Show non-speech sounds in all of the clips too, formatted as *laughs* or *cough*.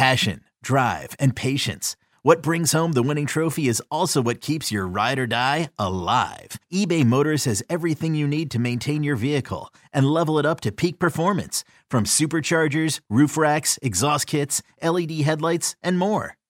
Passion, drive, and patience. What brings home the winning trophy is also what keeps your ride or die alive. eBay Motors has everything you need to maintain your vehicle and level it up to peak performance from superchargers, roof racks, exhaust kits, LED headlights, and more.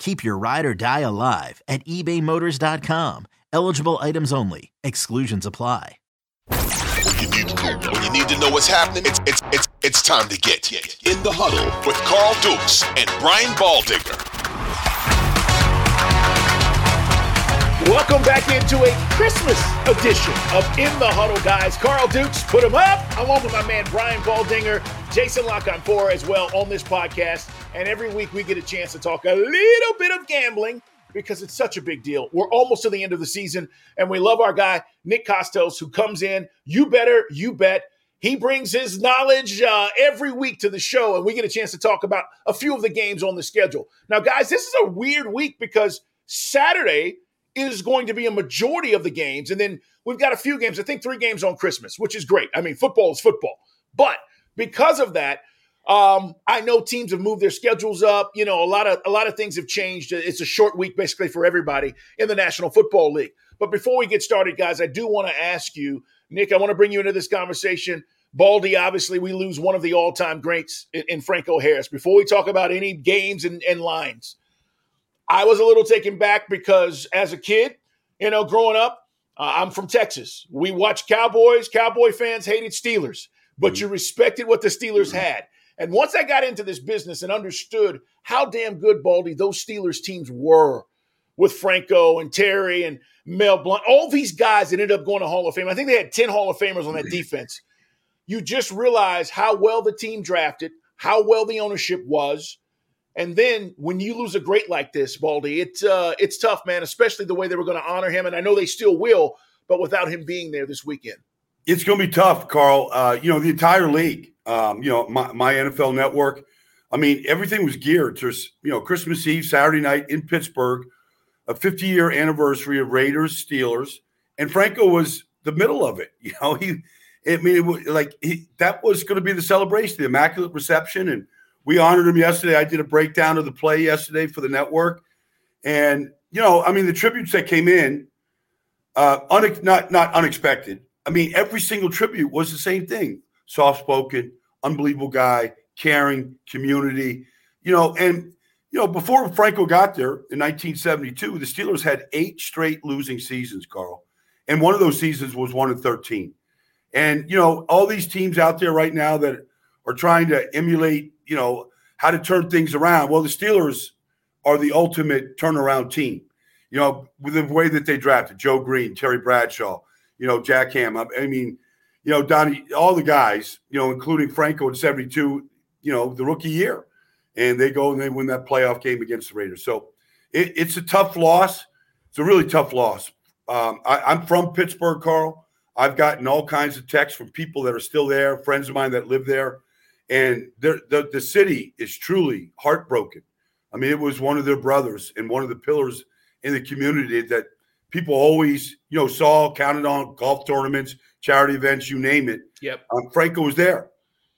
Keep your ride or die alive at ebaymotors.com. Eligible items only. Exclusions apply. When you need to know, when you need to know what's happening, it's it's it's it's time to get in the huddle with Carl Dukes and Brian Baldinger. Welcome back into a Christmas edition of In the Huddle, guys. Carl Dukes, put him up, along with my man Brian Baldinger, Jason Lock on four as well on this podcast. And every week we get a chance to talk a little bit of gambling because it's such a big deal. We're almost to the end of the season, and we love our guy, Nick Kostos, who comes in. You better, you bet. He brings his knowledge uh, every week to the show, and we get a chance to talk about a few of the games on the schedule. Now, guys, this is a weird week because Saturday is going to be a majority of the games, and then we've got a few games, I think three games on Christmas, which is great. I mean, football is football. But because of that, um, I know teams have moved their schedules up. You know, a lot of a lot of things have changed. It's a short week basically for everybody in the National Football League. But before we get started, guys, I do want to ask you, Nick. I want to bring you into this conversation. Baldy, obviously, we lose one of the all-time greats in, in Franco Harris. Before we talk about any games and, and lines, I was a little taken back because as a kid, you know, growing up, uh, I'm from Texas. We watched Cowboys. Cowboy fans hated Steelers, but you respected what the Steelers had. And once I got into this business and understood how damn good Baldy those Steelers teams were with Franco and Terry and Mel Blount, all these guys that ended up going to Hall of Fame. I think they had 10 Hall of Famers on that defense. You just realize how well the team drafted, how well the ownership was. And then when you lose a great like this, Baldy, it's uh, it's tough, man. Especially the way they were going to honor him, and I know they still will, but without him being there this weekend, it's going to be tough, Carl. Uh, you know the entire league um, you know, my, my NFL network. I mean, everything was geared to, you know, Christmas Eve, Saturday night in Pittsburgh, a 50 year anniversary of Raiders, Steelers. And Franco was the middle of it. *laughs* You know, he, I mean, it was like he, that was going to be the celebration, the immaculate reception. And we honored him yesterday. I did a breakdown of the play yesterday for the network. And, you know, I mean, the tributes that came in, uh, not, not unexpected. I mean, every single tribute was the same thing soft spoken, unbelievable guy, caring, community. You know, and you know, before Franco got there in 1972, the Steelers had eight straight losing seasons, Carl. And one of those seasons was one in 13. And, you know, all these teams out there right now that are trying to emulate, you know, how to turn things around. Well, the Steelers are the ultimate turnaround team, you know, with the way that they drafted Joe Greene, Terry Bradshaw, you know, Jack Ham. I mean, you know, Donnie, all the guys, you know, including Franco in 72, you know, the rookie year. And they go and they win that playoff game against the Raiders. So it, it's a tough loss. It's a really tough loss. Um, I, am from Pittsburgh, Carl. I've gotten all kinds of texts from people that are still there, friends of mine that live there. And the, the city is truly heartbroken I mean, it was one of their brothers and one of the pillars in the community that people always, you know, saw, counted on golf tournaments, charity events, you name it. Yep. Um, Franco was there,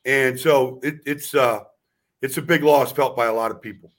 and so it, it's uh, it's a big loss felt by a lot of people.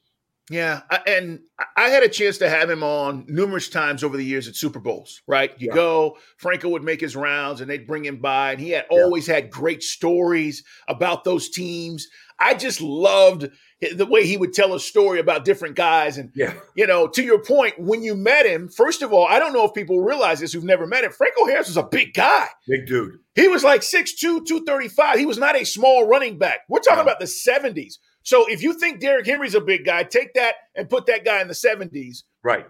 Yeah, and I had a chance to have him on numerous times over the years at Super Bowls. Right, you yeah. go, Franco would make his rounds, and they'd bring him by, and he had always yeah. had great stories about those teams. I just loved the way he would tell a story about different guys. And, yeah. you know, to your point, when you met him, first of all, I don't know if people realize this who've never met him. Franco Harris was a big guy. Big dude. He was like 6'2, 235. He was not a small running back. We're talking no. about the 70s. So if you think Derrick Henry's a big guy, take that and put that guy in the 70s. Right.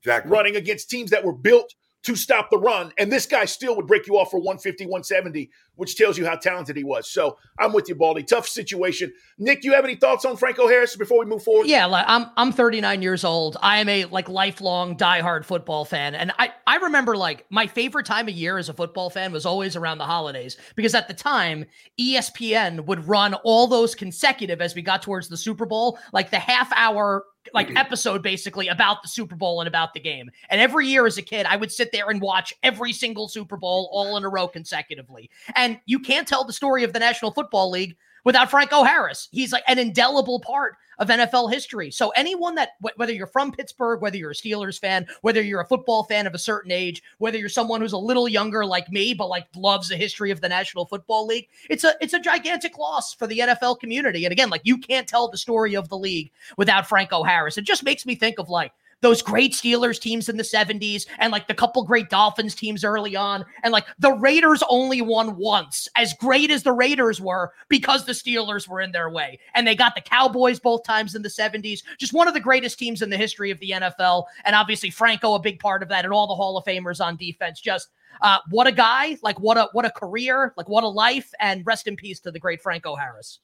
Exactly. Running against teams that were built to stop the run. And this guy still would break you off for 150, 170, which tells you how talented he was. So I'm with you, Baldy. Tough situation. Nick, you have any thoughts on Franco Harris before we move forward? Yeah, like I'm I'm 39 years old. I am a like lifelong diehard football fan. And I, I remember like my favorite time of year as a football fan was always around the holidays because at the time ESPN would run all those consecutive as we got towards the Super Bowl, like the half hour like mm-hmm. episode basically about the Super Bowl and about the game. And every year as a kid, I would sit there and watch every single Super Bowl all in a row consecutively. And you can't tell the story of the National Football League without Franco Harris. He's like an indelible part of NFL history. So anyone that whether you're from Pittsburgh, whether you're a Steelers fan, whether you're a football fan of a certain age, whether you're someone who's a little younger like me but like loves the history of the National Football League, it's a it's a gigantic loss for the NFL community. And again, like you can't tell the story of the league without Franco Harris. It just makes me think of like those great Steelers teams in the 70s and like the couple great Dolphins teams early on. And like the Raiders only won once, as great as the Raiders were, because the Steelers were in their way. And they got the Cowboys both times in the 70s. Just one of the greatest teams in the history of the NFL. And obviously Franco, a big part of that, and all the Hall of Famers on defense. Just uh, what a guy, like what a what a career, like what a life, and rest in peace to the great Franco Harris.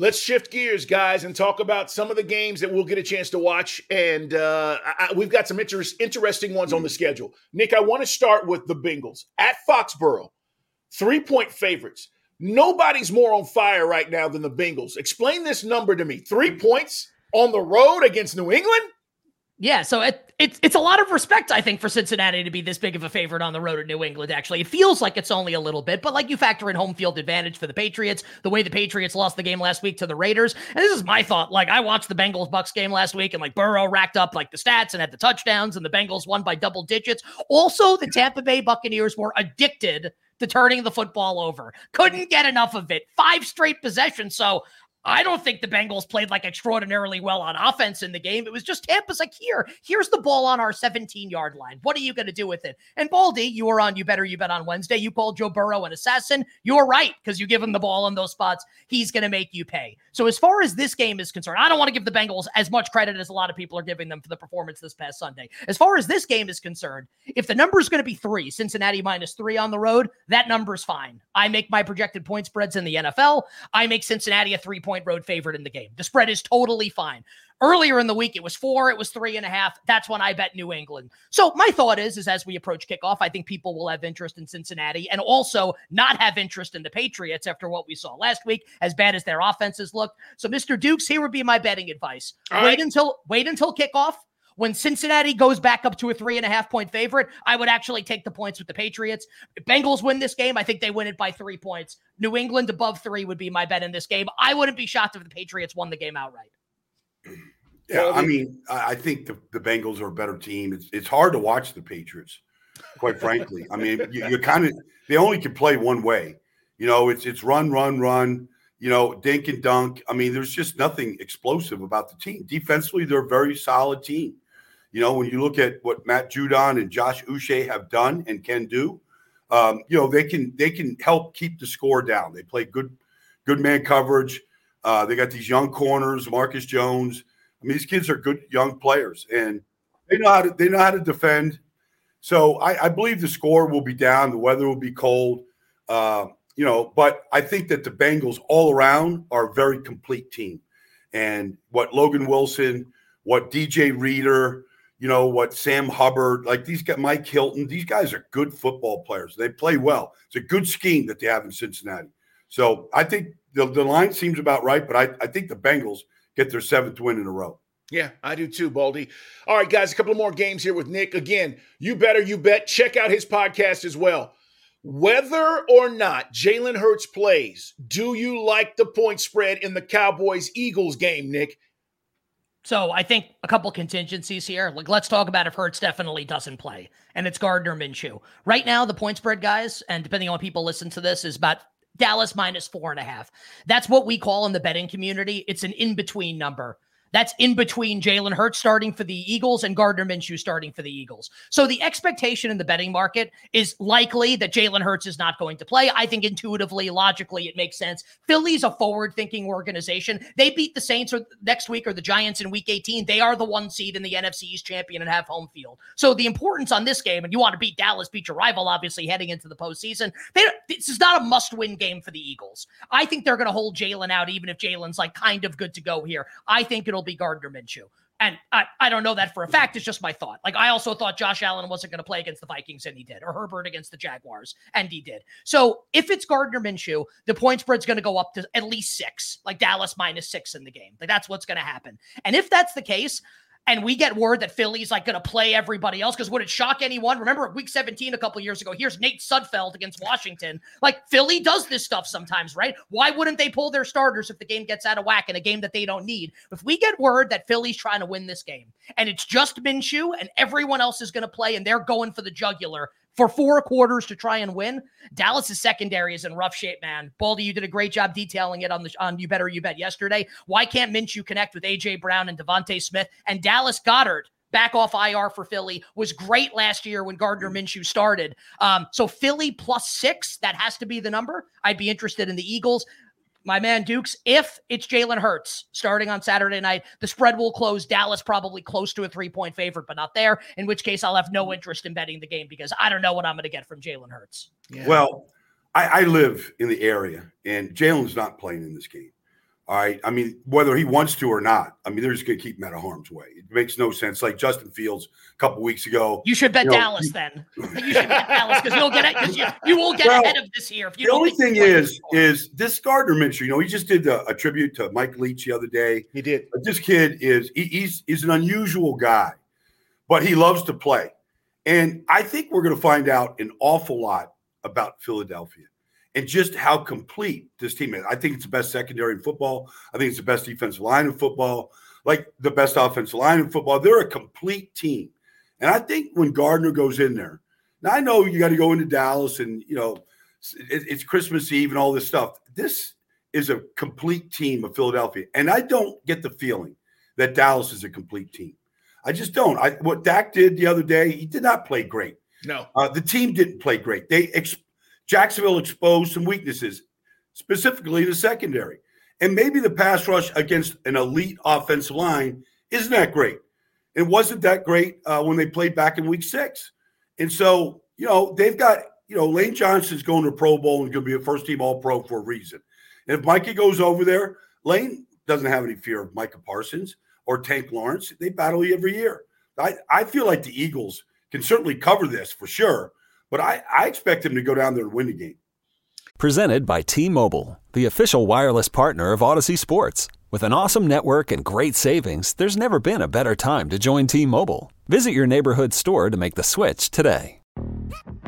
Let's shift gears, guys, and talk about some of the games that we'll get a chance to watch. And uh, I, we've got some interest, interesting ones on the schedule. Nick, I want to start with the Bengals at Foxborough, three point favorites. Nobody's more on fire right now than the Bengals. Explain this number to me. Three points on the road against New England? Yeah, so it, it's it's a lot of respect, I think, for Cincinnati to be this big of a favorite on the road at New England. Actually, it feels like it's only a little bit, but like you factor in home field advantage for the Patriots, the way the Patriots lost the game last week to the Raiders, and this is my thought. Like I watched the Bengals Bucks game last week, and like Burrow racked up like the stats and had the touchdowns, and the Bengals won by double digits. Also, the Tampa Bay Buccaneers were addicted to turning the football over. Couldn't get enough of it. Five straight possessions. So I don't think the Bengals played like extraordinarily well on offense in the game. It was just Tampa's like, here, here's the ball on our 17 yard line. What are you going to do with it? And Baldy, you were on You Better You Bet on Wednesday. You called Joe Burrow an assassin. You're right because you give him the ball in those spots. He's going to make you pay. So, as far as this game is concerned, I don't want to give the Bengals as much credit as a lot of people are giving them for the performance this past Sunday. As far as this game is concerned, if the number is going to be three, Cincinnati minus three on the road, that number is fine. I make my projected point spreads in the NFL. I make Cincinnati a three point road favorite in the game. The spread is totally fine. Earlier in the week, it was four, it was three and a half. That's when I bet New England. So my thought is, is as we approach kickoff, I think people will have interest in Cincinnati and also not have interest in the Patriots after what we saw last week, as bad as their offenses looked. So, Mr. Dukes, here would be my betting advice. All wait right. until wait until kickoff. When Cincinnati goes back up to a three and a half point favorite, I would actually take the points with the Patriots. If Bengals win this game, I think they win it by three points. New England above three would be my bet in this game. I wouldn't be shocked if the Patriots won the game outright. Yeah, I mean, I think the, the Bengals are a better team. It's it's hard to watch the Patriots, quite *laughs* frankly. I mean, you, you kind of they only can play one way. You know, it's it's run, run, run. You know, dink and dunk. I mean, there's just nothing explosive about the team. Defensively, they're a very solid team. You know, when you look at what Matt Judon and Josh Uche have done and can do, um, you know, they can they can help keep the score down. They play good good man coverage. Uh, they got these young corners, Marcus Jones. I mean, these kids are good young players, and they know how to they know how to defend. So I, I believe the score will be down. The weather will be cold. Uh, you know, but I think that the Bengals all around are a very complete team. And what Logan Wilson, what DJ Reader, you know what Sam Hubbard, like these guys, Mike Hilton, these guys are good football players. They play well. It's a good scheme that they have in Cincinnati. So I think the, the line seems about right, but I, I think the Bengals get their seventh win in a row. Yeah, I do too, Baldy. All right, guys, a couple more games here with Nick. Again, you better, you bet. Check out his podcast as well. Whether or not Jalen Hurts plays, do you like the point spread in the Cowboys Eagles game, Nick? So I think a couple contingencies here. Like, let's talk about if Hurts definitely doesn't play, and it's Gardner Minshew. Right now, the point spread, guys, and depending on people listen to this, is about Dallas minus four and a half. That's what we call in the betting community. It's an in between number. That's in between Jalen Hurts starting for the Eagles and Gardner Minshew starting for the Eagles. So the expectation in the betting market is likely that Jalen Hurts is not going to play. I think intuitively, logically, it makes sense. Philly's a forward thinking organization. They beat the Saints or next week or the Giants in week 18. They are the one seed in the NFC East champion and have home field. So the importance on this game, and you want to beat Dallas, beat your rival, obviously, heading into the postseason. They, this is not a must win game for the Eagles. I think they're going to hold Jalen out, even if Jalen's like kind of good to go here. I think it'll it'll be Gardner Minshew. And I, I don't know that for a fact. It's just my thought. Like I also thought Josh Allen wasn't going to play against the Vikings, and he did, or Herbert against the Jaguars, and he did. So if it's Gardner Minshew, the point spread's going to go up to at least six, like Dallas minus six in the game. Like that's what's going to happen. And if that's the case, and we get word that Philly's like going to play everybody else because would it shock anyone? Remember week 17 a couple years ago? Here's Nate Sudfeld against Washington. Like Philly does this stuff sometimes, right? Why wouldn't they pull their starters if the game gets out of whack in a game that they don't need? If we get word that Philly's trying to win this game and it's just Minshew and everyone else is going to play and they're going for the jugular, for four quarters to try and win. Dallas's secondary is in rough shape, man. Baldy, you did a great job detailing it on the on You Better You Bet yesterday. Why can't Minshew connect with AJ Brown and DeVonta Smith and Dallas Goedert? Back off IR for Philly was great last year when Gardner Minshew started. Um, so Philly plus six, that has to be the number. I'd be interested in the Eagles my man Dukes, if it's Jalen Hurts starting on Saturday night, the spread will close. Dallas probably close to a three point favorite, but not there. In which case, I'll have no mm-hmm. interest in betting the game because I don't know what I'm going to get from Jalen Hurts. Yeah. Well, I, I, live in the area, and Jalen's not playing in this game. All right. I mean, whether he wants to or not, I mean, they're just going to keep him out of harm's way. It makes no sense. Like Justin Fields a couple weeks ago. You should bet you know, Dallas then. You should bet Dallas because you'll get it. You, you will get well, ahead of this year. If you the only thing is, is this Gardner Minshew. You know, he just did a, a, tribute to Mike Leach the other day. He did. But this kid is he, he's he's an unusual guy, but he loves to play, and I think we're going to find out an awful lot about Philadelphia and just how complete this team is. I think it's the best secondary in football. I think it's the best defensive line in football, like the best offensive line in football. They're a complete team. And I think when Gardner goes in there, now I know you got to go into Dallas and, you know, it's Christmas Eve and all this stuff. This is a complete team of Philadelphia. And I don't get the feeling that Dallas is a complete team. I just don't. I, what Dak did the other day, he did not play great. No. Uh, the team didn't play great. They ex- Jacksonville exposed some weaknesses, specifically the secondary. And maybe the pass rush against an elite offensive line isn't that great. It wasn't that great uh, when they played back in week six. And so, you know, they've got, you know, Lane Johnson's going to Pro Bowl and going to be a first team All Pro for a reason. And if Mikey goes over there, Lane doesn't have any fear of Micah Parsons or Tank Lawrence. They battle you every year. I, I feel like the Eagles can certainly cover this for sure. But I, I expect him to go down there and win the game. Presented by T Mobile, the official wireless partner of Audacy Sports. With an awesome network and great savings, there's never been a better time to join T Mobile. Visit your neighborhood store to make the switch today.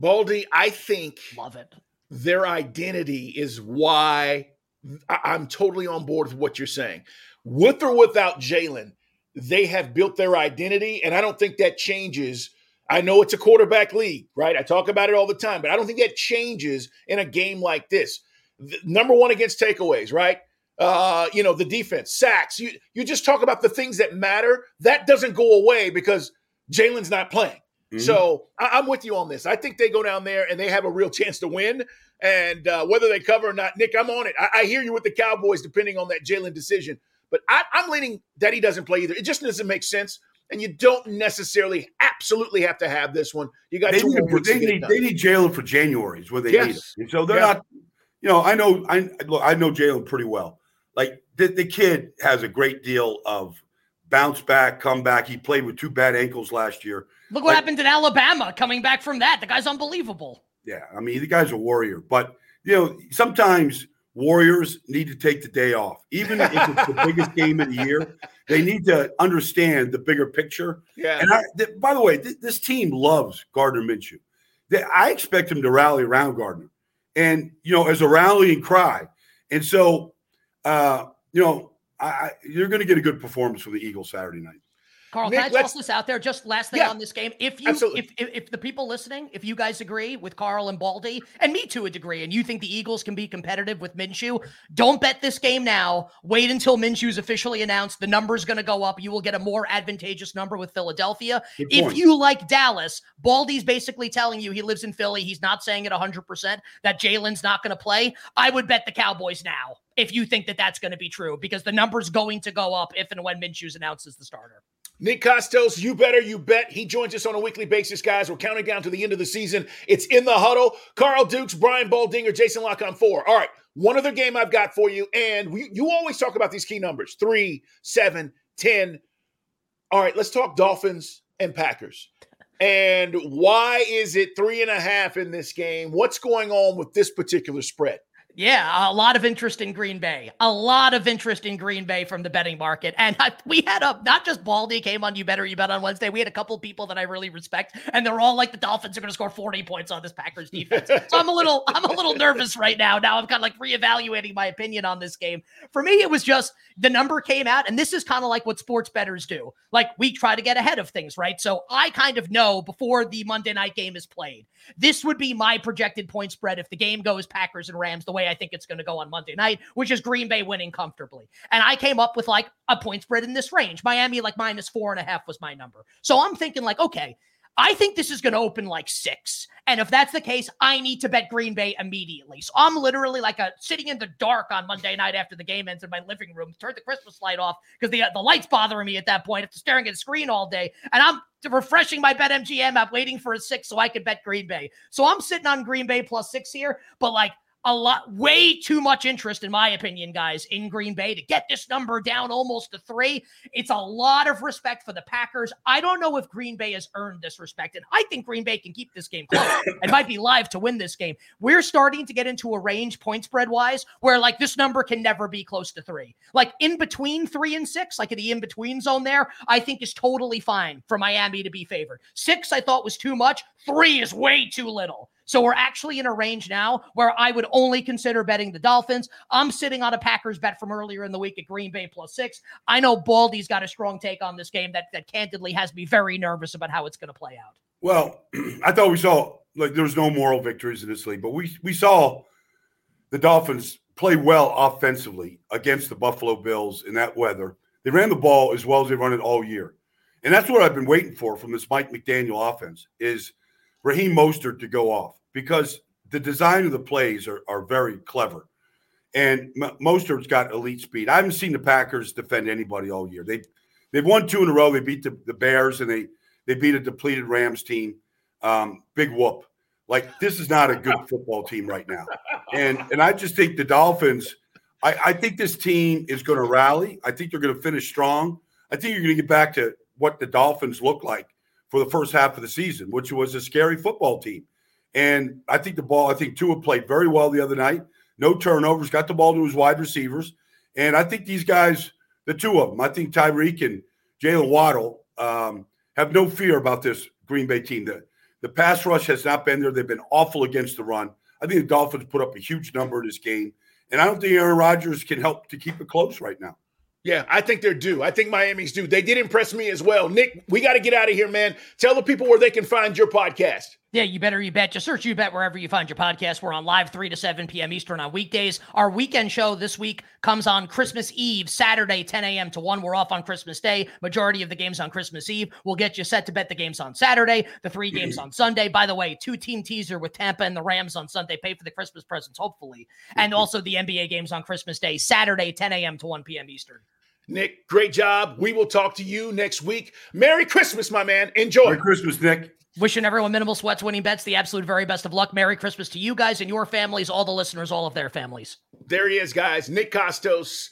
Baldy, I think love it. Their identity is why I'm totally on board with what you're saying. With or without Jalen, they have built their identity, and I don't think that changes. I know it's a quarterback league, right? I talk about it all the time, but I don't think that changes in a game like this. The, number one against takeaways, right? Uh, you know, the defense, sacks. You you just talk about the things that matter. That doesn't go away because Jalen's not playing. Mm-hmm. So I, am with you on this. I think they go down there and they have a real chance to win. And uh, whether they cover or not, Nick, I'm on it. I, I hear you with the Cowboys, depending on that Jalen decision. But I, I'm leaning that he doesn't play either. It just doesn't make sense. And you don't necessarily absolutely have to have this one. You got they need, they need, they need Jalen for January is where they yes. need him. And so they're yeah. not, you know, I know I look, I know Jalen pretty well. Like the, the kid has a great deal of bounce back, come back. He played with two bad ankles last year. Look what like, happened in Alabama coming back from that. The guy's unbelievable. Yeah, I mean, the guy's a warrior. But you know, sometimes Warriors need to take the day off, even if it's the *laughs* biggest game of the year. They need to understand the bigger picture. Yeah. And I, th- by the way, th- this team loves Gardner Minshew. They, I expect him to rally around Gardner, and you know, as a rallying cry. And so, uh, you know, I, I, you're going to get a good performance from the Eagles Saturday night. Carl, Nick, can I toss this out there? Just last thing yeah, on this game. If you, if, if, if the people listening, if you guys agree with Carl and Baldy, and me to a degree, and you think the Eagles can be competitive with Minshew, don't bet this game now. Wait until Minshew's officially announced. The number's going to go up. You will get a more advantageous number with Philadelphia. If you like Dallas, Baldy's basically telling you he lives in Philly. He's not saying it 100% that Jalen's not going to play. I would bet the Cowboys now if you think that that's going to be true because the number's going to go up if and when Minshew announces the starter. Nick Kostos, you better, you bet. He joins us on a weekly basis, guys. We're counting down to the end of the season. It's in the huddle. Carl Dukes, Brian Baldinger, Jason Lock on four. All right, one other game I've got for you. And we, you always talk about these key numbers three, seven, ten. All right, let's talk Dolphins and Packers. And why is it three and a half in this game? What's going on with this particular spread? Yeah, a lot of interest in Green Bay. A lot of interest in Green Bay from the betting market. And I, we had a not just Baldy came on You Better You Bet on Wednesday. We had a couple people that I really respect, and they're all like the Dolphins are going to score 40 points on this Packers defense. so I'm a little *laughs* I'm a little nervous right now. Now I'm kind of like reevaluating my opinion on this game. For me, it was just the number came out, and this is kind of like what sports bettors do. Like we try to get ahead of things, right? So I kind of know before the Monday night game is played. This would be my projected point spread if the game goes Packers and Rams the way I think it's going to go on Monday night, which is Green Bay winning comfortably. And I came up with like a point spread in this range. Miami, like minus four and a half was my number. So I'm thinking, like, okay, I think this is going to open like six. And if that's the case, I need to bet Green Bay immediately. So I'm literally like a sitting in the dark on Monday night after the game ends in my living room, turn the Christmas light off because the, uh, the light's bothering me at that point after staring at the screen all day. And I'm refreshing my BetMGM app, waiting for a six so I could bet Green Bay. So I'm sitting on Green Bay plus six here, but like a lot, way too much interest, in my opinion, guys, in Green Bay to get this number down almost to three. It's a lot of respect for the Packers. I don't know if Green Bay has earned this respect, and I think Green Bay can keep this game close *laughs* and might be live to win this game. We're starting to get into a range point spread wise where like this number can never be close to three. Like in between three and six, like in the in between zone there, I think is totally fine for Miami to be favored. Six, I thought was too much. Three is way too little. So we're actually in a range now where I would only consider betting the Dolphins. I'm sitting on a Packers bet from earlier in the week at Green Bay plus six. I know Baldy's got a strong take on this game that, that candidly has me very nervous about how it's going to play out. Well, *clears throat* I thought we saw like there was no moral victories in this league, but we we saw the Dolphins play well offensively against the Buffalo Bills in that weather. They ran the ball as well as they run it all year. And that's what I've been waiting for from this Mike McDaniel offense is Raheem Mostert to go off because the design of the plays are, are very clever. And M- Mostert's got elite speed. I haven't seen the Packers defend anybody all year. They they've won two in a row. They beat the, the Bears and they they beat a depleted Rams team. Um, big whoop. Like this is not a good *laughs* football team right now. And and I just think the Dolphins. I, I think this team is going to rally. I think they're going to finish strong. I think you're going to get back to what the Dolphins look like for the first half of the season, which was a scary football team. And I think the ball, I think Tua played very well the other night. No turnovers, got the ball to his wide receivers. And I think these guys, the two of them, I think Tyreek and Jaylen Waddle um, have no fear about this Green Bay team. The, the pass rush has not been there. They've been awful against the run. I think the Dolphins put up a huge number in this game. And I don't think Aaron Rodgers can help to keep it close right now. Yeah, I think they're due. I think Miami's due. They did impress me as well. Nick, we got to get out of here, man. Tell the people where they can find your podcast. Yeah, you better you bet. Just search you bet wherever you find your podcast. We're on live 3 to 7 p.m. Eastern on weekdays. Our weekend show this week comes on Christmas Eve, Saturday, 10 a.m. to 1. We're off on Christmas Day. Majority of the games on Christmas Eve. We'll get you set to bet the games on Saturday, the three games on Sunday. By the way, two team teaser with Tampa and the Rams on Sunday. Pay for the Christmas presents, hopefully. And mm-hmm. also the NBA games on Christmas Day, Saturday, 10 a.m. to 1 p.m. Eastern. Nick, great job. We will talk to you next week. Merry Christmas, my man. Enjoy. Merry Christmas, Nick. Wishing everyone minimal sweats, winning bets, the absolute very best of luck. Merry Christmas to you guys and your families, all the listeners, all of their families. There he is, guys. Nick Kostos